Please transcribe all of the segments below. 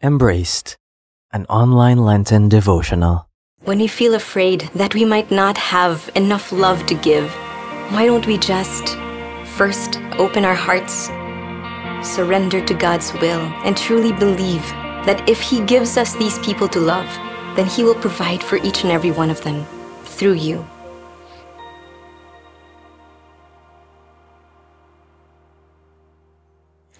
Embraced, an online Lenten devotional. When we feel afraid that we might not have enough love to give, why don't we just first open our hearts, surrender to God's will, and truly believe that if He gives us these people to love, then He will provide for each and every one of them through you.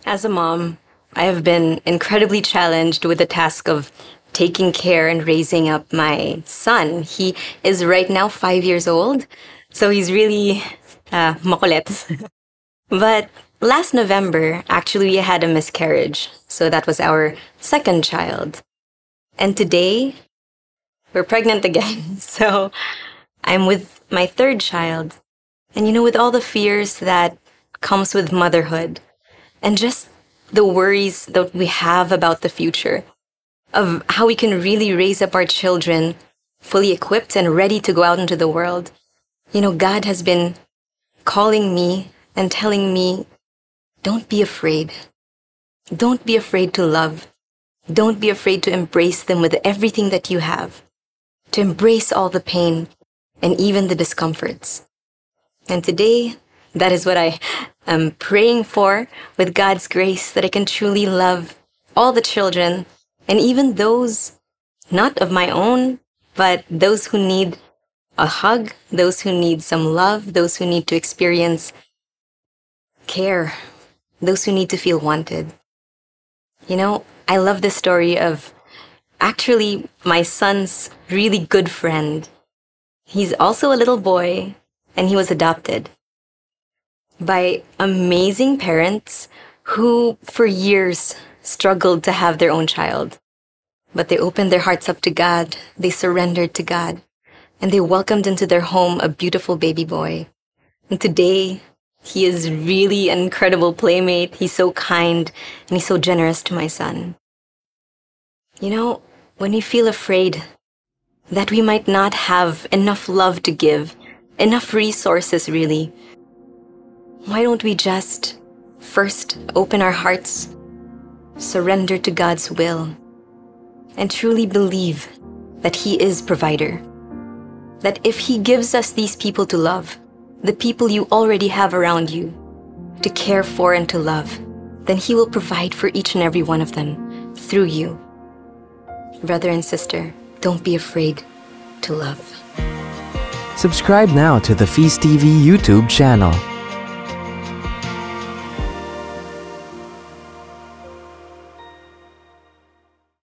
As a mom, I have been incredibly challenged with the task of taking care and raising up my son. He is right now five years old, so he's really uh, makulit. but last November, actually, we had a miscarriage. So that was our second child. And today, we're pregnant again. So I'm with my third child. And you know, with all the fears that comes with motherhood and just the worries that we have about the future, of how we can really raise up our children fully equipped and ready to go out into the world. You know, God has been calling me and telling me, don't be afraid. Don't be afraid to love. Don't be afraid to embrace them with everything that you have, to embrace all the pain and even the discomforts. And today, that is what I am praying for with God's grace that I can truly love all the children and even those not of my own, but those who need a hug, those who need some love, those who need to experience care, those who need to feel wanted. You know, I love the story of actually my son's really good friend. He's also a little boy and he was adopted by amazing parents who for years struggled to have their own child. But they opened their hearts up to God, they surrendered to God, and they welcomed into their home a beautiful baby boy. And today, he is really an incredible playmate. He's so kind and he's so generous to my son. You know, when we feel afraid that we might not have enough love to give, enough resources really, why don't we just first open our hearts surrender to God's will, and truly believe that He is provider. That if He gives us these people to love, the people you already have around you, to care for and to love, then He will provide for each and every one of them through you. Brother and sister, don't be afraid to love. Subscribe now to the Feast TV YouTube channel